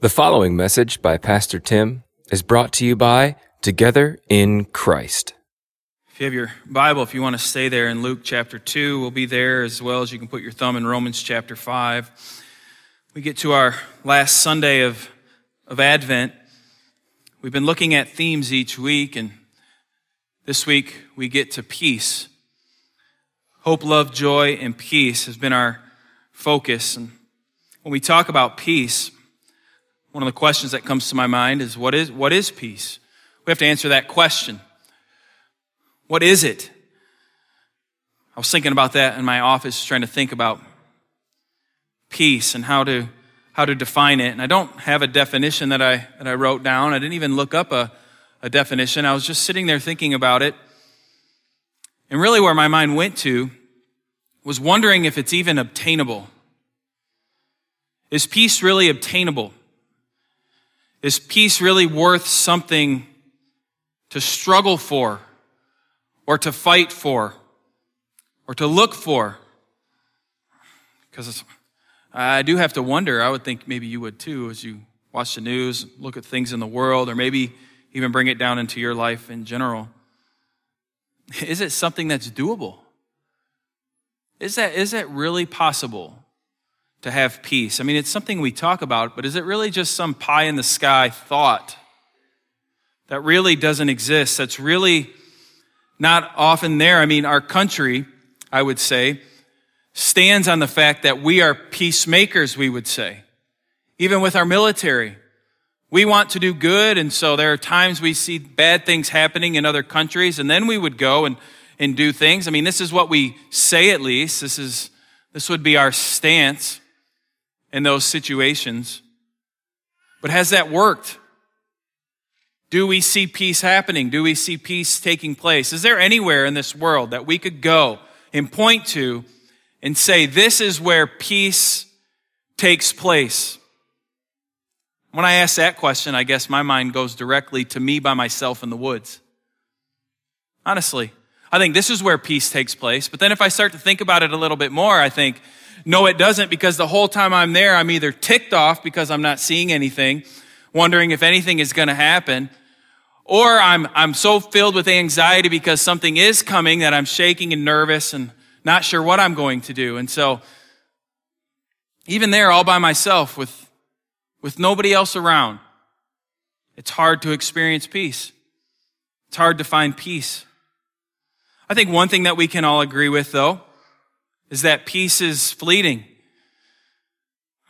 The following message by Pastor Tim is brought to you by Together in Christ. If you have your Bible, if you want to stay there in Luke chapter 2, we'll be there as well as you can put your thumb in Romans chapter 5. We get to our last Sunday of, of Advent. We've been looking at themes each week, and this week we get to peace. Hope, love, joy, and peace has been our focus. And when we talk about peace, one of the questions that comes to my mind is what is, what is peace? We have to answer that question. What is it? I was thinking about that in my office, trying to think about peace and how to, how to define it. And I don't have a definition that I, that I wrote down. I didn't even look up a, a definition. I was just sitting there thinking about it. And really, where my mind went to was wondering if it's even obtainable. Is peace really obtainable? Is peace really worth something to struggle for or to fight for or to look for? Because I do have to wonder, I would think maybe you would too, as you watch the news, look at things in the world, or maybe even bring it down into your life in general. Is it something that's doable? Is that, is that really possible? To have peace. I mean, it's something we talk about, but is it really just some pie in the sky thought that really doesn't exist? That's really not often there. I mean, our country, I would say, stands on the fact that we are peacemakers, we would say, even with our military. We want to do good, and so there are times we see bad things happening in other countries, and then we would go and, and do things. I mean, this is what we say at least. This is this would be our stance in those situations. But has that worked? Do we see peace happening? Do we see peace taking place? Is there anywhere in this world that we could go and point to and say, this is where peace takes place? When I ask that question, I guess my mind goes directly to me by myself in the woods. Honestly, I think this is where peace takes place. But then if I start to think about it a little bit more, I think, no, it doesn't because the whole time I'm there, I'm either ticked off because I'm not seeing anything, wondering if anything is going to happen, or I'm, I'm so filled with anxiety because something is coming that I'm shaking and nervous and not sure what I'm going to do. And so, even there, all by myself with, with nobody else around, it's hard to experience peace. It's hard to find peace. I think one thing that we can all agree with, though, is that peace is fleeting.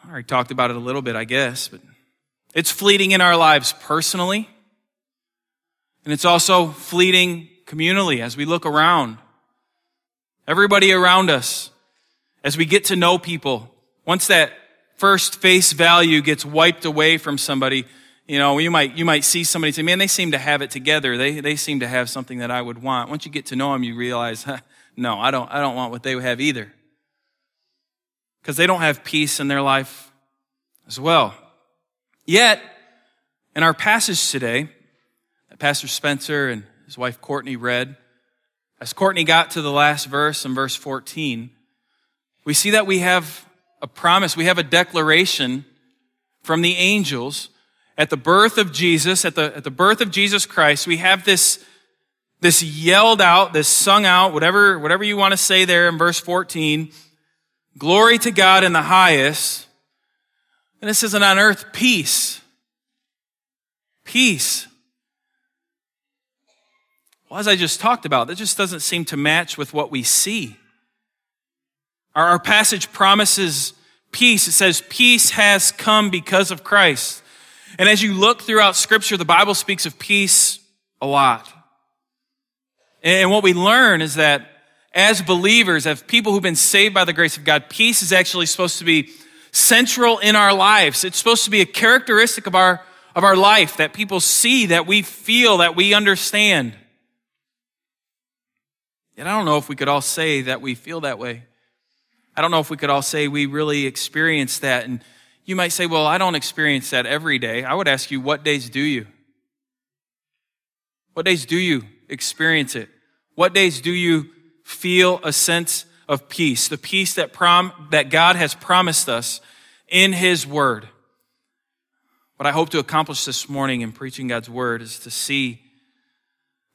I already talked about it a little bit, I guess, but it's fleeting in our lives personally, and it's also fleeting communally as we look around. Everybody around us, as we get to know people, once that first face value gets wiped away from somebody, you know, you might, you might see somebody say, man, they seem to have it together. They, they seem to have something that I would want. Once you get to know them, you realize, huh, no, I don't, I don't want what they have either. Because they don't have peace in their life as well. Yet, in our passage today, that Pastor Spencer and his wife Courtney read, as Courtney got to the last verse in verse 14, we see that we have a promise, we have a declaration from the angels at the birth of Jesus, at the, at the birth of Jesus Christ. We have this this yelled out, this sung out, whatever, whatever you want to say there in verse 14. Glory to God in the highest. And it says, and on earth, peace. Peace. Well, as I just talked about, that just doesn't seem to match with what we see. Our, our passage promises peace. It says, peace has come because of Christ. And as you look throughout scripture, the Bible speaks of peace a lot. And what we learn is that as believers, as people who've been saved by the grace of God, peace is actually supposed to be central in our lives. It's supposed to be a characteristic of our, of our life that people see, that we feel, that we understand. And I don't know if we could all say that we feel that way. I don't know if we could all say we really experience that. And you might say, well, I don't experience that every day. I would ask you, what days do you? What days do you experience it? What days do you feel a sense of peace? The peace that prom, that God has promised us in His Word. What I hope to accomplish this morning in preaching God's word is to see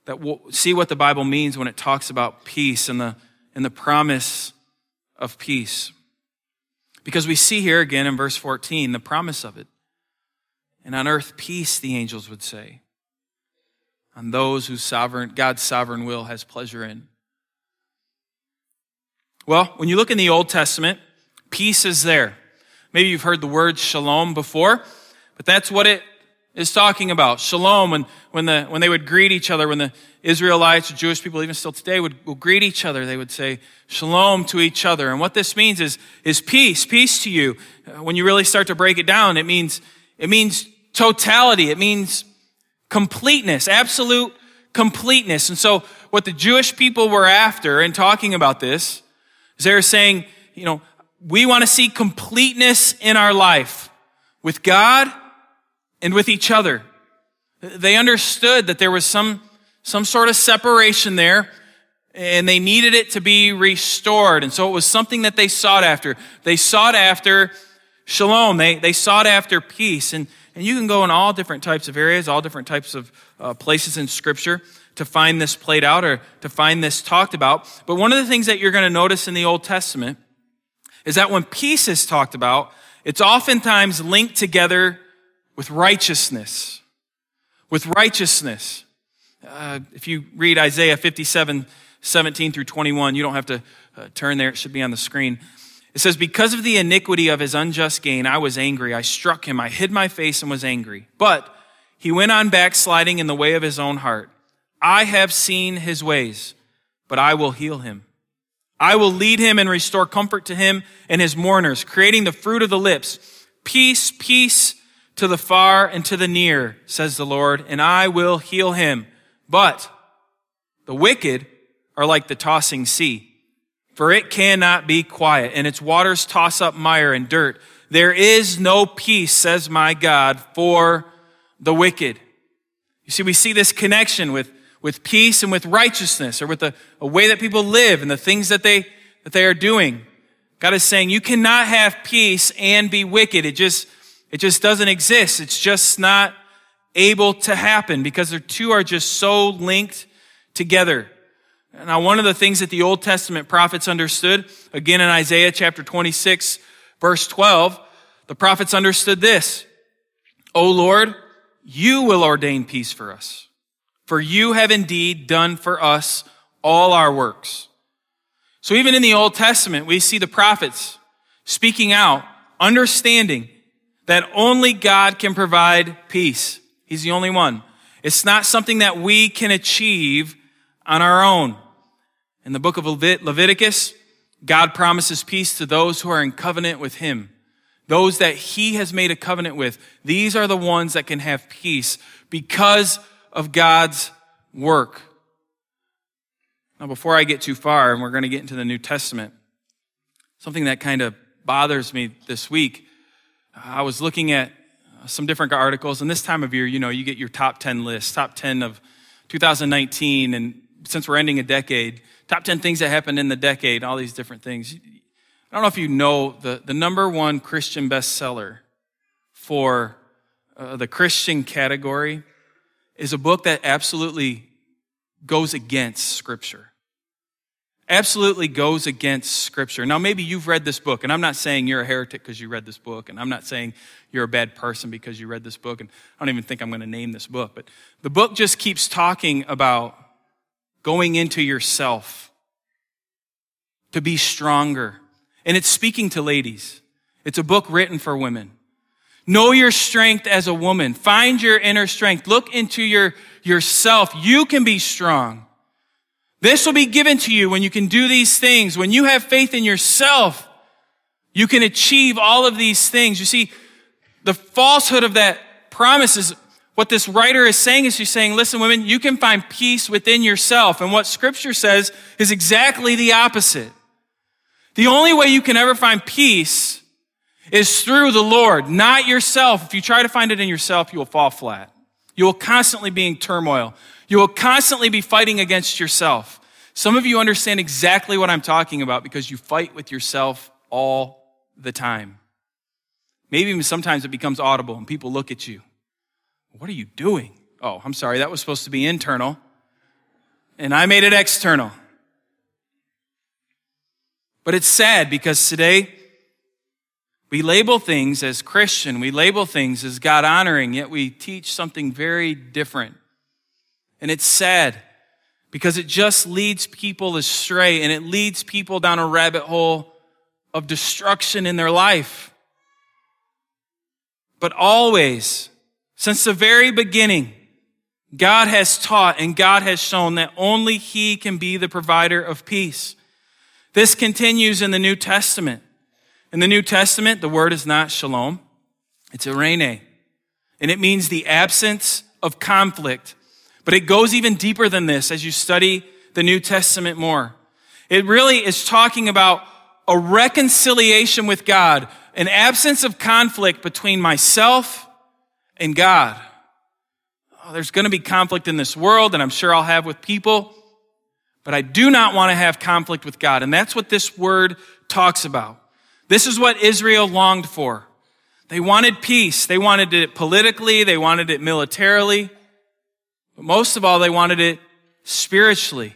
that we'll see what the Bible means when it talks about peace and the, and the promise of peace. Because we see here again in verse 14 the promise of it. And on earth, peace, the angels would say, on those whose sovereign, God's sovereign will has pleasure in. Well, when you look in the Old Testament, peace is there. Maybe you've heard the word shalom before, but that's what it is talking about. Shalom, when, when, the, when they would greet each other, when the Israelites, or Jewish people, even still today, would, would greet each other, they would say shalom to each other. And what this means is, is peace, peace to you. Uh, when you really start to break it down, it means, it means totality. It means completeness, absolute completeness. And so what the Jewish people were after in talking about this is they were saying, you know, we want to see completeness in our life with God and with each other. They understood that there was some, some sort of separation there and they needed it to be restored. And so it was something that they sought after. They sought after shalom. They, they sought after peace. And, and you can go in all different types of areas, all different types of uh, places in scripture to find this played out or to find this talked about. But one of the things that you're going to notice in the Old Testament is that when peace is talked about, it's oftentimes linked together with righteousness. With righteousness. Uh, if you read Isaiah 57, 17 through 21, you don't have to uh, turn there, it should be on the screen. It says, Because of the iniquity of his unjust gain, I was angry. I struck him. I hid my face and was angry. But he went on backsliding in the way of his own heart. I have seen his ways, but I will heal him. I will lead him and restore comfort to him and his mourners, creating the fruit of the lips. Peace, peace to the far and to the near, says the Lord, and I will heal him. But the wicked are like the tossing sea, for it cannot be quiet, and its waters toss up mire and dirt. There is no peace, says my God, for the wicked. You see, we see this connection with with peace and with righteousness or with a, a way that people live and the things that they, that they are doing. God is saying you cannot have peace and be wicked. It just, it just doesn't exist. It's just not able to happen because the two are just so linked together. Now, one of the things that the Old Testament prophets understood, again in Isaiah chapter 26, verse 12, the prophets understood this. O Lord, you will ordain peace for us. For you have indeed done for us all our works. So even in the Old Testament, we see the prophets speaking out, understanding that only God can provide peace. He's the only one. It's not something that we can achieve on our own. In the book of Levit- Leviticus, God promises peace to those who are in covenant with Him. Those that He has made a covenant with. These are the ones that can have peace because of God's work. Now, before I get too far, and we're going to get into the New Testament, something that kind of bothers me this week, I was looking at some different articles, and this time of year, you know, you get your top 10 list, top 10 of 2019, and since we're ending a decade, top 10 things that happened in the decade, all these different things. I don't know if you know the, the number one Christian bestseller for uh, the Christian category is a book that absolutely goes against Scripture. Absolutely goes against Scripture. Now, maybe you've read this book, and I'm not saying you're a heretic because you read this book, and I'm not saying you're a bad person because you read this book, and I don't even think I'm going to name this book, but the book just keeps talking about going into yourself to be stronger. And it's speaking to ladies. It's a book written for women. Know your strength as a woman. Find your inner strength. Look into your, yourself. You can be strong. This will be given to you when you can do these things. When you have faith in yourself, you can achieve all of these things. You see, the falsehood of that promise is what this writer is saying is she's saying, listen, women, you can find peace within yourself. And what scripture says is exactly the opposite. The only way you can ever find peace is through the Lord, not yourself. If you try to find it in yourself, you will fall flat. You will constantly be in turmoil. You will constantly be fighting against yourself. Some of you understand exactly what I'm talking about because you fight with yourself all the time. Maybe even sometimes it becomes audible and people look at you. What are you doing? Oh, I'm sorry, that was supposed to be internal. And I made it external. But it's sad because today we label things as Christian, we label things as God honoring, yet we teach something very different. And it's sad because it just leads people astray and it leads people down a rabbit hole of destruction in their life. But always, since the very beginning, God has taught and God has shown that only He can be the provider of peace. This continues in the New Testament. In the New Testament, the word is not shalom, it's eirene. And it means the absence of conflict. But it goes even deeper than this as you study the New Testament more. It really is talking about a reconciliation with God, an absence of conflict between myself and God. Oh, there's going to be conflict in this world, and I'm sure I'll have with people, but I do not want to have conflict with God. And that's what this word talks about. This is what Israel longed for. They wanted peace. They wanted it politically. They wanted it militarily. But most of all, they wanted it spiritually.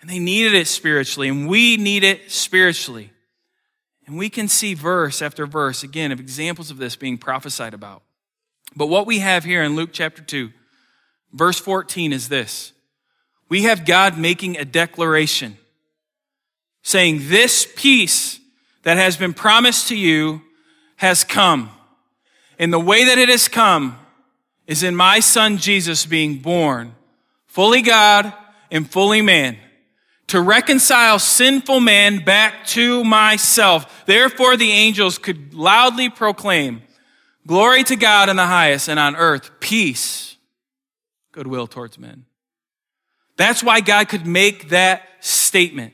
And they needed it spiritually. And we need it spiritually. And we can see verse after verse, again, of examples of this being prophesied about. But what we have here in Luke chapter 2, verse 14 is this. We have God making a declaration saying, This peace that has been promised to you has come. And the way that it has come is in my son Jesus being born, fully God and fully man, to reconcile sinful man back to myself. Therefore, the angels could loudly proclaim, Glory to God in the highest, and on earth, peace, goodwill towards men. That's why God could make that statement,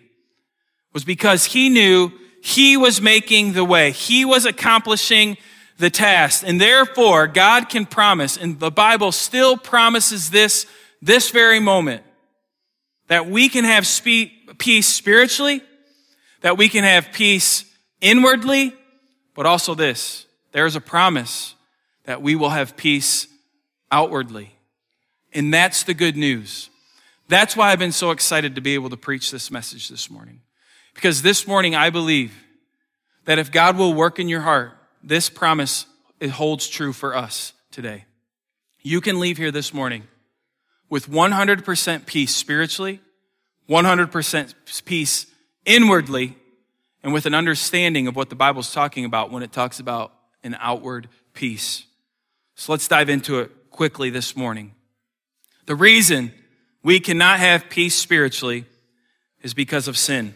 was because he knew he was making the way. He was accomplishing the task. And therefore, God can promise, and the Bible still promises this, this very moment, that we can have spe- peace spiritually, that we can have peace inwardly, but also this, there's a promise that we will have peace outwardly. And that's the good news. That's why I've been so excited to be able to preach this message this morning. Because this morning I believe that if God will work in your heart, this promise it holds true for us today. You can leave here this morning with 100% peace spiritually, 100% peace inwardly, and with an understanding of what the Bible's talking about when it talks about an outward peace. So let's dive into it quickly this morning. The reason we cannot have peace spiritually is because of sin.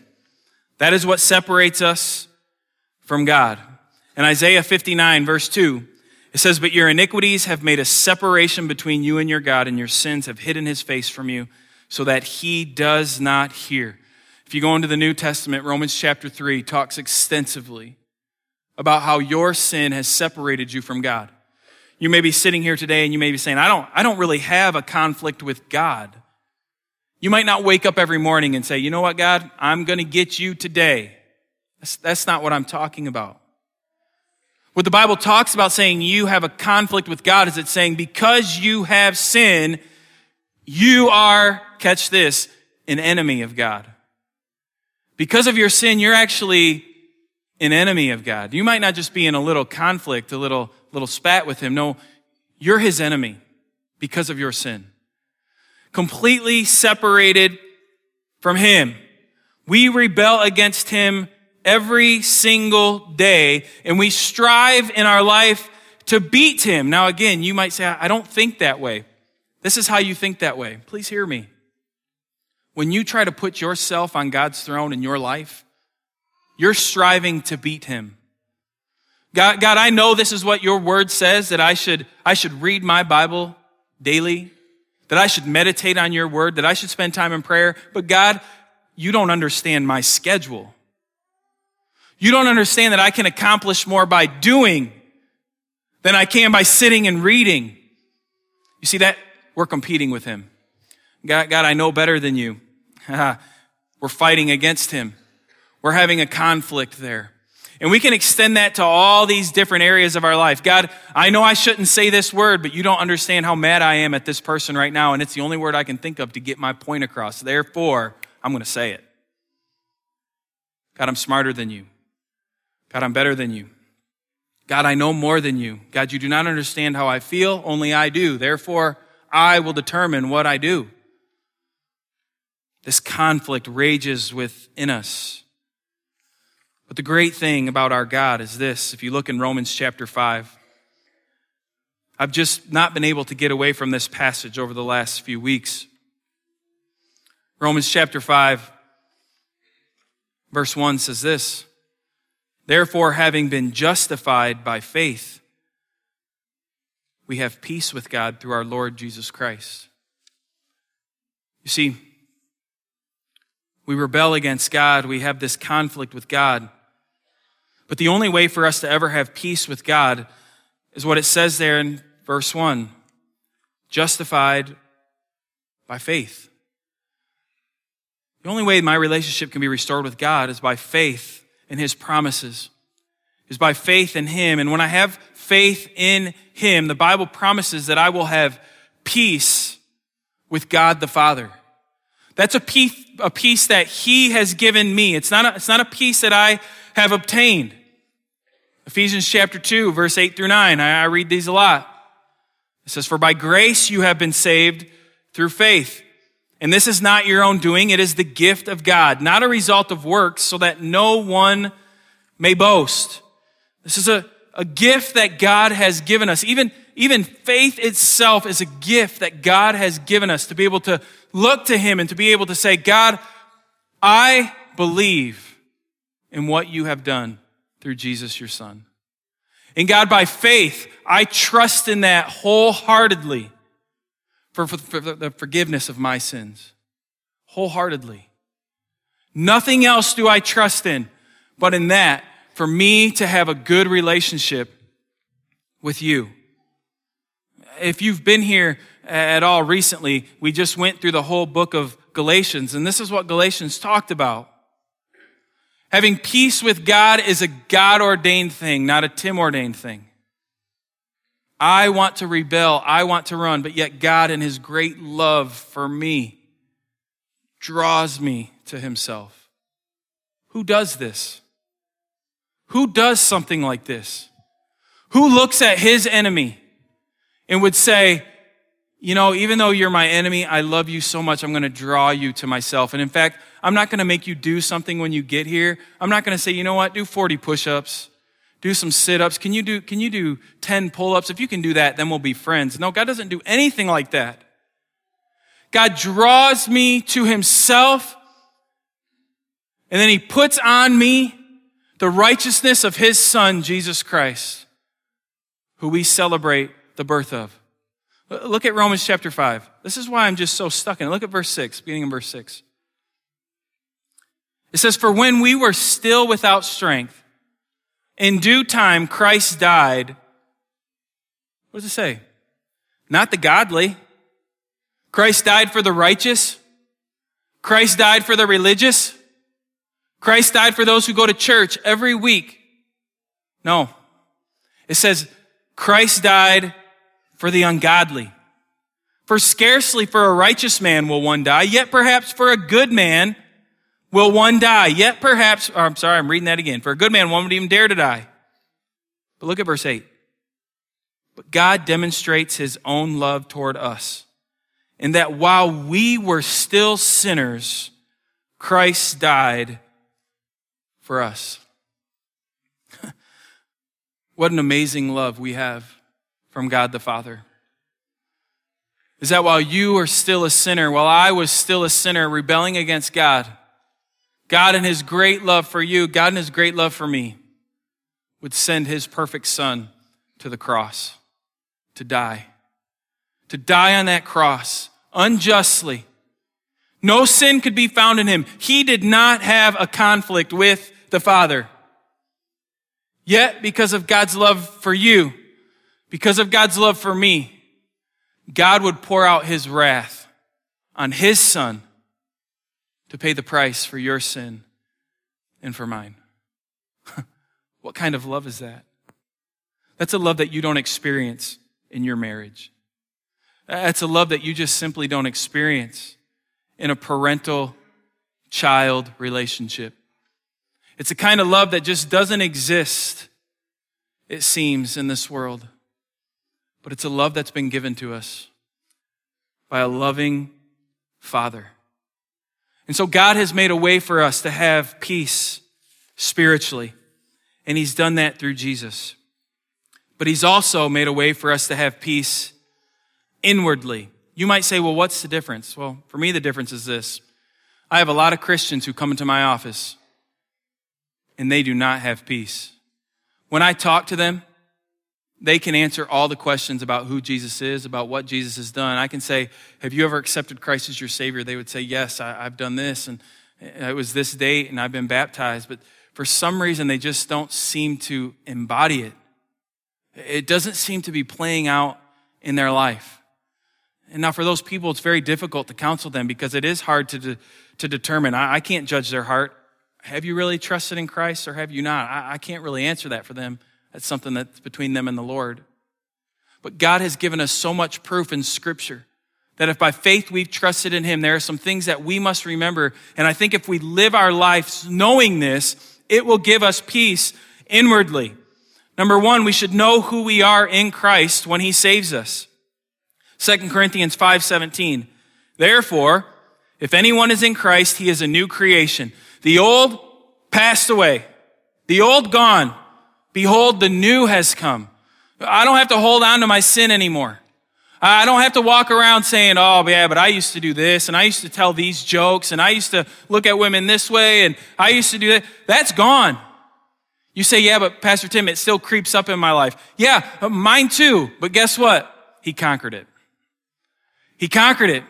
That is what separates us from God. In Isaiah 59, verse 2, it says, But your iniquities have made a separation between you and your God, and your sins have hidden his face from you, so that he does not hear. If you go into the New Testament, Romans chapter 3 talks extensively about how your sin has separated you from God. You may be sitting here today and you may be saying, I don't, I don't really have a conflict with God. You might not wake up every morning and say, you know what, God, I'm going to get you today. That's, that's not what I'm talking about. What the Bible talks about saying you have a conflict with God is it saying because you have sin, you are, catch this, an enemy of God. Because of your sin, you're actually an enemy of God. You might not just be in a little conflict, a little, little spat with him. No, you're his enemy because of your sin. Completely separated from him. We rebel against him every single day, and we strive in our life to beat him. Now, again, you might say, I don't think that way. This is how you think that way. Please hear me. When you try to put yourself on God's throne in your life, you're striving to beat him. God, God, I know this is what your word says that I should, I should read my Bible daily, that I should meditate on your word, that I should spend time in prayer. But God, you don't understand my schedule. You don't understand that I can accomplish more by doing than I can by sitting and reading. You see that? We're competing with him. God, God, I know better than you. We're fighting against him. We're having a conflict there. And we can extend that to all these different areas of our life. God, I know I shouldn't say this word, but you don't understand how mad I am at this person right now, and it's the only word I can think of to get my point across. Therefore, I'm going to say it. God, I'm smarter than you. God, I'm better than you. God, I know more than you. God, you do not understand how I feel, only I do. Therefore, I will determine what I do. This conflict rages within us. But the great thing about our God is this. If you look in Romans chapter 5, I've just not been able to get away from this passage over the last few weeks. Romans chapter 5, verse 1 says this Therefore, having been justified by faith, we have peace with God through our Lord Jesus Christ. You see, we rebel against God. We have this conflict with God. But the only way for us to ever have peace with God is what it says there in verse 1 justified by faith. The only way my relationship can be restored with God is by faith in His promises, is by faith in Him. And when I have faith in Him, the Bible promises that I will have peace with God the Father. That's a peace, a peace that He has given me. It's not a, it's not a peace that I have obtained. Ephesians chapter 2, verse 8 through 9. I, I read these a lot. It says, For by grace you have been saved through faith. And this is not your own doing. It is the gift of God, not a result of works, so that no one may boast. This is a, a gift that God has given us. Even, even faith itself is a gift that God has given us to be able to look to Him and to be able to say, God, I believe in what you have done through Jesus, your Son. And God, by faith, I trust in that wholeheartedly for, for, for the forgiveness of my sins. Wholeheartedly. Nothing else do I trust in but in that for me to have a good relationship with you. If you've been here at all recently, we just went through the whole book of Galatians, and this is what Galatians talked about. Having peace with God is a God ordained thing, not a Tim ordained thing. I want to rebel, I want to run, but yet God, in His great love for me, draws me to Himself. Who does this? Who does something like this? Who looks at his enemy and would say, you know, even though you're my enemy, I love you so much, I'm going to draw you to myself. And in fact, I'm not going to make you do something when you get here. I'm not going to say, you know what, do 40 push-ups, do some sit-ups. Can you do, can you do 10 pull-ups? If you can do that, then we'll be friends. No, God doesn't do anything like that. God draws me to himself and then he puts on me the righteousness of his son, Jesus Christ, who we celebrate the birth of. Look at Romans chapter 5. This is why I'm just so stuck in it. Look at verse 6, beginning in verse 6. It says, For when we were still without strength, in due time Christ died. What does it say? Not the godly. Christ died for the righteous. Christ died for the religious. Christ died for those who go to church every week. No. It says, Christ died for the ungodly. For scarcely for a righteous man will one die, yet perhaps for a good man will one die. Yet perhaps, oh, I'm sorry, I'm reading that again. For a good man, one would even dare to die. But look at verse 8. But God demonstrates his own love toward us in that while we were still sinners, Christ died for us. what an amazing love we have from God the Father. Is that while you are still a sinner, while I was still a sinner rebelling against God, God in his great love for you, God in his great love for me, would send his perfect son to the cross to die. To die on that cross unjustly. No sin could be found in him. He did not have a conflict with the Father. Yet, because of God's love for you, because of God's love for me, God would pour out his wrath on his son to pay the price for your sin and for mine. What kind of love is that? That's a love that you don't experience in your marriage. That's a love that you just simply don't experience in a parental child relationship. It's a kind of love that just doesn't exist, it seems, in this world. But it's a love that's been given to us by a loving Father. And so God has made a way for us to have peace spiritually. And He's done that through Jesus. But He's also made a way for us to have peace inwardly. You might say, well, what's the difference? Well, for me, the difference is this. I have a lot of Christians who come into my office and they do not have peace. When I talk to them, they can answer all the questions about who Jesus is, about what Jesus has done. I can say, Have you ever accepted Christ as your Savior? They would say, Yes, I, have done this, and it was this date, and I've been baptized. But for some reason, they just don't seem to embody it. It doesn't seem to be playing out in their life. And now, for those people, it's very difficult to counsel them because it is hard to, de- to determine. I, I, can't judge their heart. Have you really trusted in Christ or have you not? I, I can't really answer that for them. That's something that's between them and the Lord. But God has given us so much proof in Scripture that if by faith we've trusted in Him, there are some things that we must remember. And I think if we live our lives knowing this, it will give us peace inwardly. Number one, we should know who we are in Christ when He saves us. 2 Corinthians 5:17. Therefore, if anyone is in Christ, he is a new creation. The old passed away. The old gone. Behold, the new has come. I don't have to hold on to my sin anymore. I don't have to walk around saying, oh, yeah, but I used to do this, and I used to tell these jokes, and I used to look at women this way, and I used to do that. That's gone. You say, yeah, but Pastor Tim, it still creeps up in my life. Yeah, mine too. But guess what? He conquered it. He conquered it.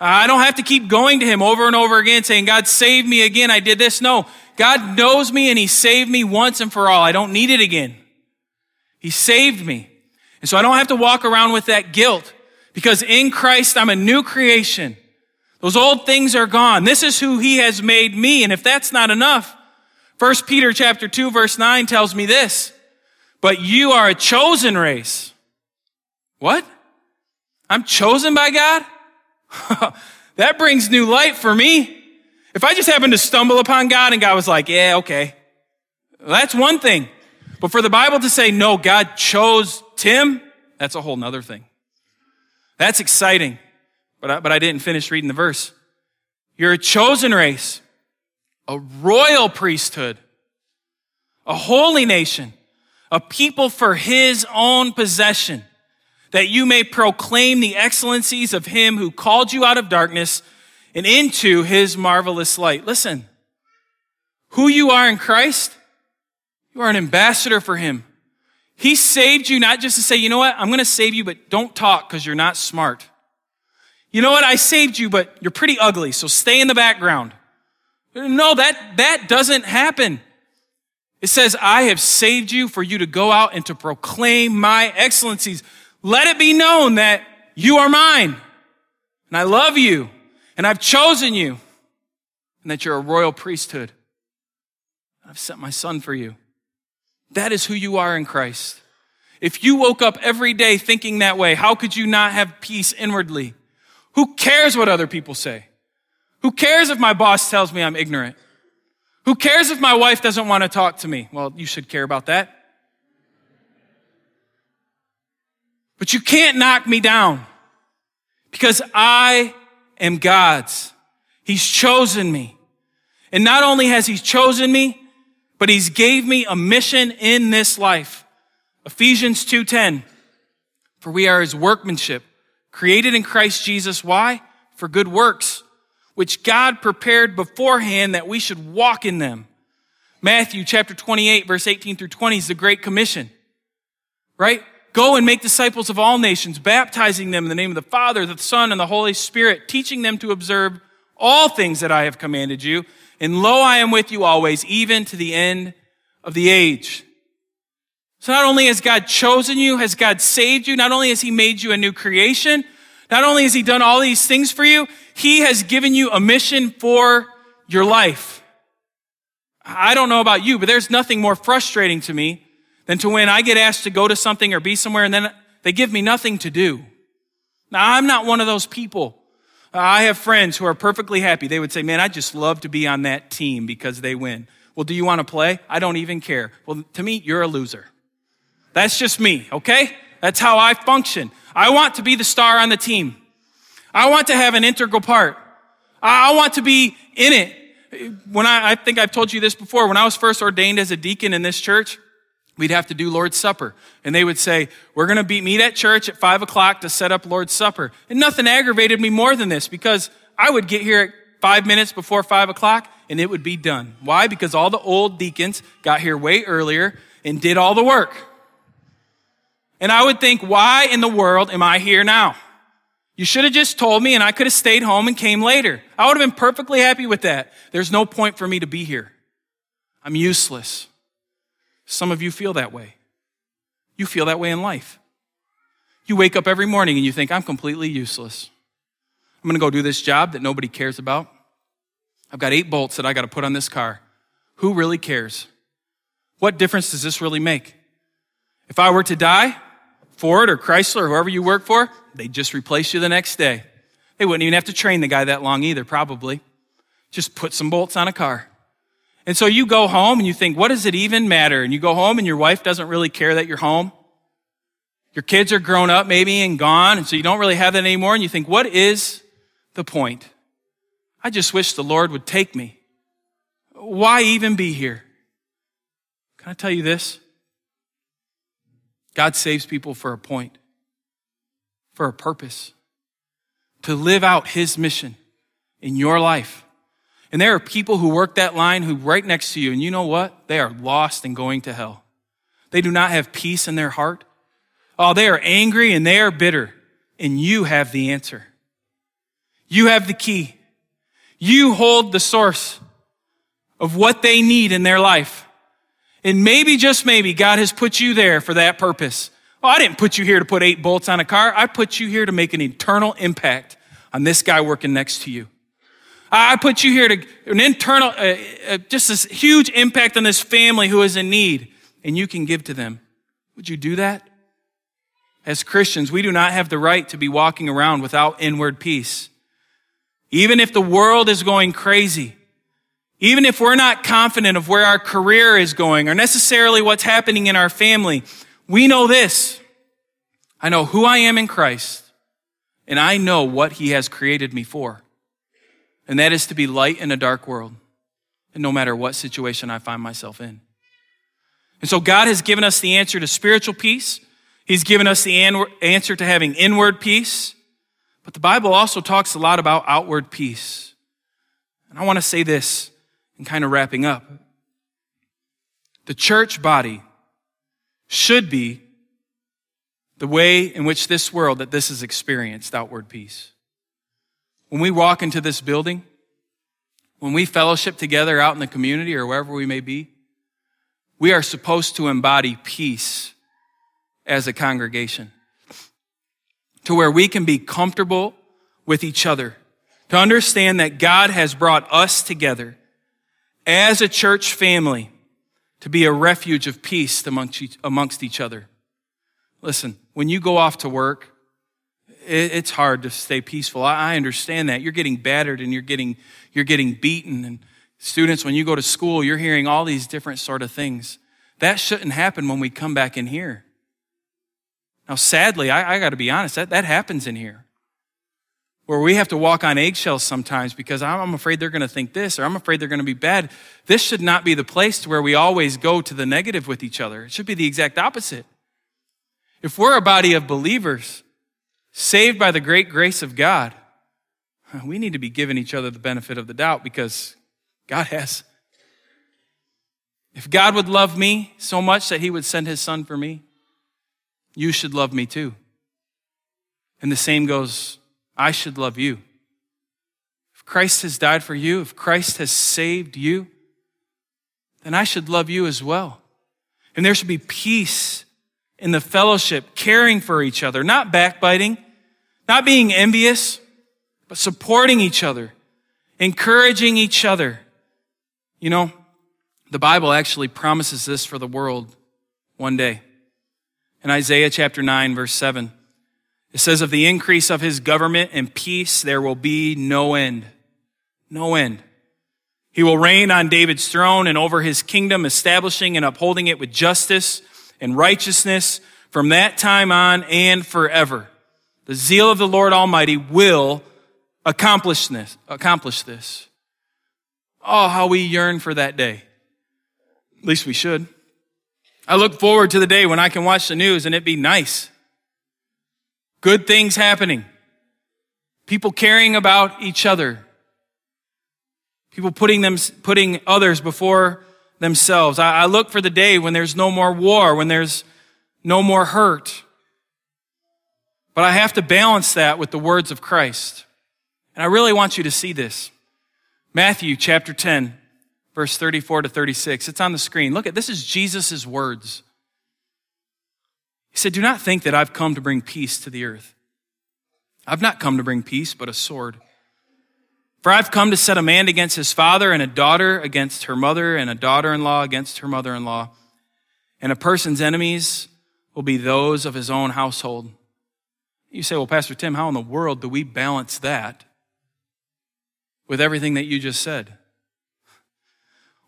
I don't have to keep going to him over and over again saying, God, save me again. I did this. No, God knows me and he saved me once and for all. I don't need it again. He saved me. And so I don't have to walk around with that guilt because in Christ, I'm a new creation. Those old things are gone. This is who he has made me. And if that's not enough, First Peter chapter 2 verse 9 tells me this, but you are a chosen race. What? I'm chosen by God? that brings new light for me. If I just happened to stumble upon God and God was like, yeah, okay. Well, that's one thing. But for the Bible to say, no, God chose Tim, that's a whole nother thing. That's exciting. But I, but I didn't finish reading the verse. You're a chosen race, a royal priesthood, a holy nation, a people for his own possession that you may proclaim the excellencies of him who called you out of darkness and into his marvelous light. Listen, who you are in Christ, you are an ambassador for him. He saved you not just to say, you know what, I'm going to save you, but don't talk because you're not smart. You know what, I saved you, but you're pretty ugly, so stay in the background. No, that, that doesn't happen. It says, I have saved you for you to go out and to proclaim my excellencies. Let it be known that you are mine and I love you and I've chosen you and that you're a royal priesthood. I've sent my son for you. That is who you are in Christ. If you woke up every day thinking that way, how could you not have peace inwardly? Who cares what other people say? Who cares if my boss tells me I'm ignorant? Who cares if my wife doesn't want to talk to me? Well, you should care about that. But you can't knock me down because I am God's. He's chosen me. And not only has he chosen me, but he's gave me a mission in this life. Ephesians 2:10 For we are his workmanship, created in Christ Jesus why? For good works, which God prepared beforehand that we should walk in them. Matthew chapter 28 verse 18 through 20 is the great commission. Right? Go and make disciples of all nations, baptizing them in the name of the Father, the Son, and the Holy Spirit, teaching them to observe all things that I have commanded you. And lo, I am with you always, even to the end of the age. So not only has God chosen you, has God saved you, not only has He made you a new creation, not only has He done all these things for you, He has given you a mission for your life. I don't know about you, but there's nothing more frustrating to me than to when I get asked to go to something or be somewhere and then they give me nothing to do. Now, I'm not one of those people. I have friends who are perfectly happy. They would say, man, I just love to be on that team because they win. Well, do you want to play? I don't even care. Well, to me, you're a loser. That's just me, okay? That's how I function. I want to be the star on the team. I want to have an integral part. I want to be in it. When I, I think I've told you this before, when I was first ordained as a deacon in this church, we'd have to do Lord's Supper. And they would say, we're going to meet at church at five o'clock to set up Lord's Supper. And nothing aggravated me more than this because I would get here at five minutes before five o'clock and it would be done. Why? Because all the old deacons got here way earlier and did all the work. And I would think, why in the world am I here now? You should have just told me and I could have stayed home and came later. I would have been perfectly happy with that. There's no point for me to be here. I'm useless. Some of you feel that way. You feel that way in life. You wake up every morning and you think, I'm completely useless. I'm to go do this job that nobody cares about. I've got eight bolts that I got to put on this car. Who really cares? What difference does this really make? If I were to die, Ford or Chrysler or whoever you work for, they'd just replace you the next day. They wouldn't even have to train the guy that long either, probably. Just put some bolts on a car. And so you go home and you think, what does it even matter? And you go home and your wife doesn't really care that you're home. Your kids are grown up maybe and gone, and so you don't really have that anymore. And you think, what is the point? I just wish the Lord would take me. Why even be here? Can I tell you this? God saves people for a point, for a purpose, to live out His mission in your life. And there are people who work that line who right next to you, and you know what? They are lost and going to hell. They do not have peace in their heart. Oh, they are angry and they are bitter, and you have the answer. You have the key. You hold the source of what they need in their life. And maybe, just maybe, God has put you there for that purpose. Oh, I didn't put you here to put eight bolts on a car. I put you here to make an eternal impact on this guy working next to you. I put you here to an internal, uh, uh, just this huge impact on this family who is in need, and you can give to them. Would you do that? As Christians, we do not have the right to be walking around without inward peace. Even if the world is going crazy, even if we're not confident of where our career is going or necessarily what's happening in our family, we know this. I know who I am in Christ and I know what he has created me for. And that is to be light in a dark world. And no matter what situation I find myself in. And so God has given us the answer to spiritual peace. He's given us the answer to having inward peace. But the Bible also talks a lot about outward peace. And I want to say this and kind of wrapping up. The church body should be the way in which this world that this is experienced outward peace. When we walk into this building, when we fellowship together out in the community or wherever we may be, we are supposed to embody peace as a congregation to where we can be comfortable with each other, to understand that God has brought us together as a church family to be a refuge of peace amongst each other. Listen, when you go off to work, it's hard to stay peaceful. I understand that. You're getting battered and you're getting, you're getting beaten. And students, when you go to school, you're hearing all these different sort of things. That shouldn't happen when we come back in here. Now, sadly, I, I got to be honest, that, that happens in here where we have to walk on eggshells sometimes because I'm afraid they're going to think this or I'm afraid they're going to be bad. This should not be the place to where we always go to the negative with each other. It should be the exact opposite. If we're a body of believers saved by the great grace of God, we need to be giving each other the benefit of the doubt because God has. If God would love me so much that he would send his son for me, you should love me too. And the same goes I should love you. If Christ has died for you, if Christ has saved you, then I should love you as well. And there should be peace in the fellowship, caring for each other, not backbiting, not being envious, but supporting each other, encouraging each other. You know, The Bible actually promises this for the world one day. In Isaiah chapter 9, verse 7, it says, Of the increase of his government and peace, there will be no end. No end. He will reign on David's throne and over his kingdom, establishing and upholding it with justice and righteousness from that time on and forever. The zeal of the Lord Almighty will accomplish this. Accomplish this. Oh, how we yearn for that day. At least we should. I look forward to the day when I can watch the news and it be nice. Good things happening. People caring about each other. People putting them, putting others before themselves. I, I look for the day when there's no more war, when there's no more hurt. But I have to balance that with the words of Christ. And I really want you to see this. Matthew chapter 10, verse 34 to 36. It's on the screen. Look at this is Jesus' words. He said, Do not think that I've come to bring peace to the earth. I've not come to bring peace, but a sword. For I've come to set a man against his father, and a daughter against her mother, and a daughter in law against her mother in law. And a person's enemies will be those of his own household. You say, Well, Pastor Tim, how in the world do we balance that with everything that you just said?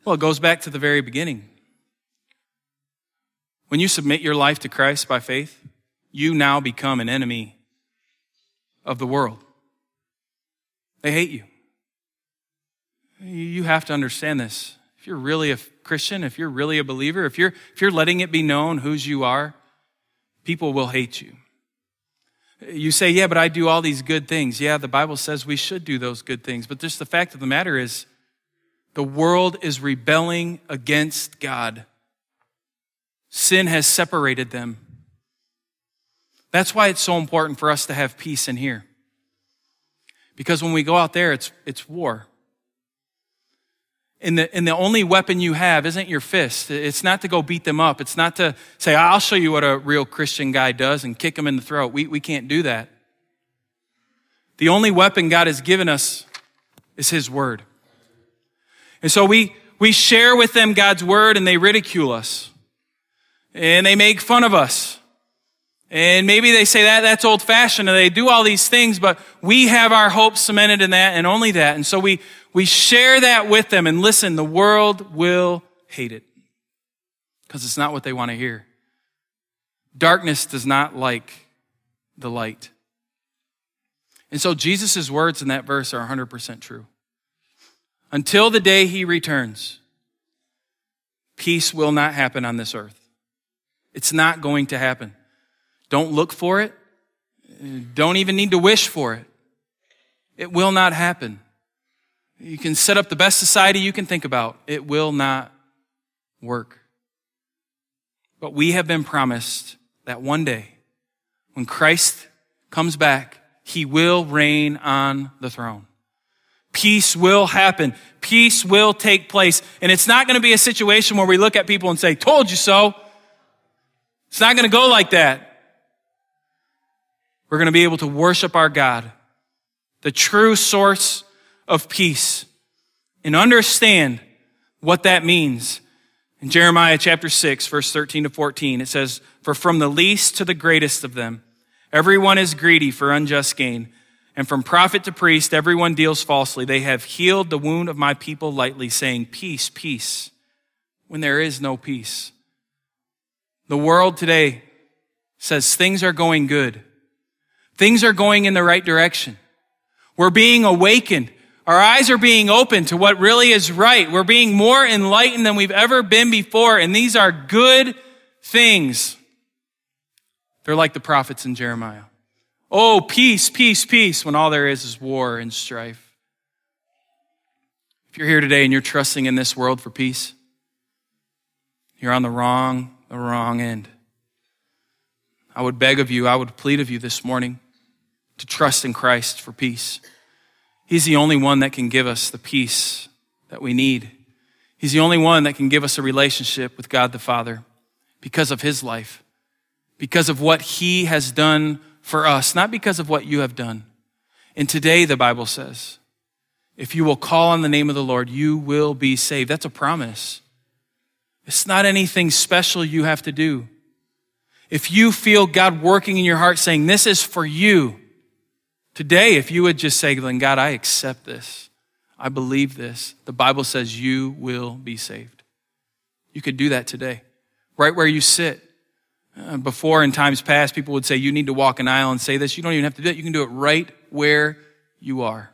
Well, it goes back to the very beginning. When you submit your life to Christ by faith, you now become an enemy of the world. They hate you. You have to understand this. If you're really a Christian, if you're really a believer, if you're, if you're letting it be known whose you are, people will hate you. You say, yeah, but I do all these good things. Yeah, the Bible says we should do those good things. But just the fact of the matter is, the world is rebelling against God. Sin has separated them. That's why it's so important for us to have peace in here. Because when we go out there, it's, it's war. And the, and the only weapon you have isn't your fist. It's not to go beat them up. It's not to say, I'll show you what a real Christian guy does and kick them in the throat. We, we can't do that. The only weapon God has given us is His Word. And so we, we share with them God's Word and they ridicule us. And they make fun of us. And maybe they say that that's old fashioned and they do all these things, but we have our hope cemented in that and only that. And so we, we share that with them and listen, the world will hate it because it's not what they want to hear. Darkness does not like the light. And so Jesus' words in that verse are 100% true. Until the day he returns, peace will not happen on this earth. It's not going to happen. Don't look for it. Don't even need to wish for it. It will not happen. You can set up the best society you can think about. It will not work. But we have been promised that one day, when Christ comes back, he will reign on the throne. Peace will happen. Peace will take place. And it's not going to be a situation where we look at people and say, told you so. It's not going to go like that. We're going to be able to worship our God, the true source of peace, and understand what that means. In Jeremiah chapter 6, verse 13 to 14, it says, For from the least to the greatest of them, everyone is greedy for unjust gain. And from prophet to priest, everyone deals falsely. They have healed the wound of my people lightly, saying, Peace, peace, when there is no peace. The world today says things are going good. Things are going in the right direction. We're being awakened. Our eyes are being opened to what really is right. We're being more enlightened than we've ever been before. And these are good things. They're like the prophets in Jeremiah. Oh, peace, peace, peace, when all there is is war and strife. If you're here today and you're trusting in this world for peace, you're on the wrong, the wrong end. I would beg of you, I would plead of you this morning to trust in Christ for peace. He's the only one that can give us the peace that we need. He's the only one that can give us a relationship with God the Father because of his life, because of what he has done for us, not because of what you have done. And today, the Bible says, if you will call on the name of the Lord, you will be saved. That's a promise. It's not anything special you have to do. If you feel God working in your heart saying, This is for you, today, if you would just say, then God, I accept this. I believe this. The Bible says you will be saved. You could do that today, right where you sit. Uh, before in times past, people would say, You need to walk an aisle and say this. You don't even have to do it. You can do it right where you are.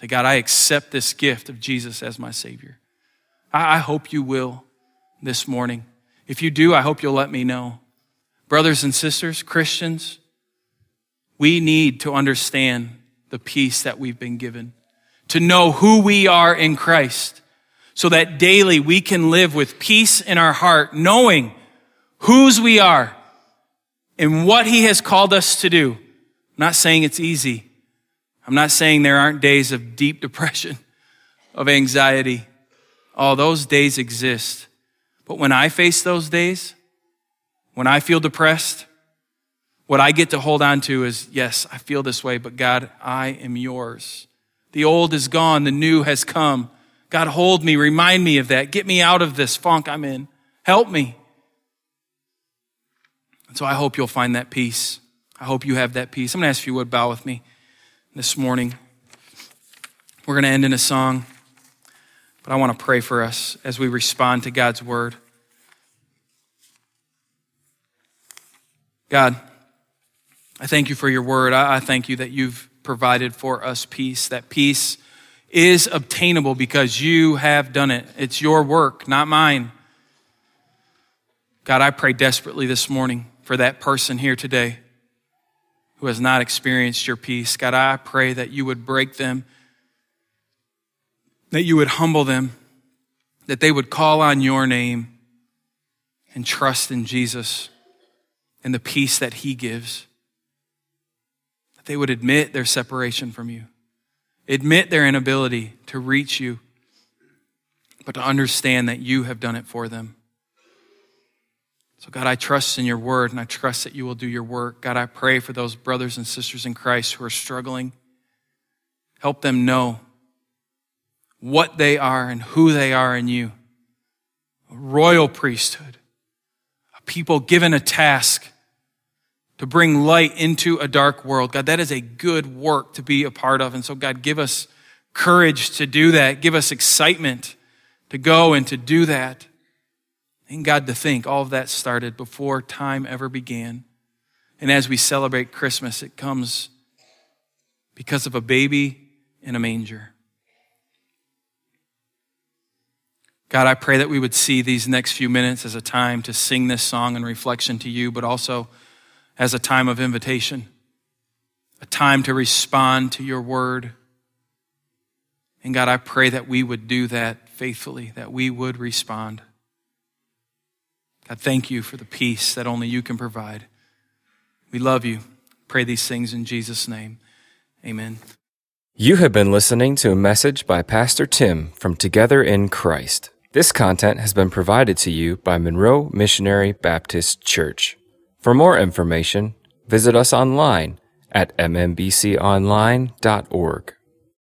Say, God, I accept this gift of Jesus as my Savior. I, I hope you will this morning. If you do, I hope you'll let me know. Brothers and sisters, Christians, we need to understand the peace that we've been given, to know who we are in Christ, so that daily we can live with peace in our heart, knowing whose we are and what He has called us to do. I'm not saying it's easy. I'm not saying there aren't days of deep depression, of anxiety. All those days exist. But when I face those days, when I feel depressed, what I get to hold on to is yes, I feel this way, but God, I am yours. The old is gone, the new has come. God, hold me, remind me of that. Get me out of this funk I'm in. Help me. And so I hope you'll find that peace. I hope you have that peace. I'm going to ask if you would bow with me this morning. We're going to end in a song, but I want to pray for us as we respond to God's word. God, I thank you for your word. I thank you that you've provided for us peace, that peace is obtainable because you have done it. It's your work, not mine. God, I pray desperately this morning for that person here today who has not experienced your peace. God, I pray that you would break them, that you would humble them, that they would call on your name and trust in Jesus and the peace that he gives. They would admit their separation from you, admit their inability to reach you, but to understand that you have done it for them. So, God, I trust in your word and I trust that you will do your work. God, I pray for those brothers and sisters in Christ who are struggling. Help them know what they are and who they are in you. A royal priesthood, a people given a task to bring light into a dark world. God, that is a good work to be a part of. And so, God, give us courage to do that. Give us excitement to go and to do that. And God, to think all of that started before time ever began. And as we celebrate Christmas, it comes because of a baby in a manger. God, I pray that we would see these next few minutes as a time to sing this song in reflection to you, but also as a time of invitation, a time to respond to your word. And God, I pray that we would do that faithfully, that we would respond. God, thank you for the peace that only you can provide. We love you. Pray these things in Jesus' name. Amen. You have been listening to a message by Pastor Tim from Together in Christ. This content has been provided to you by Monroe Missionary Baptist Church. For more information, visit us online at mmbconline.org.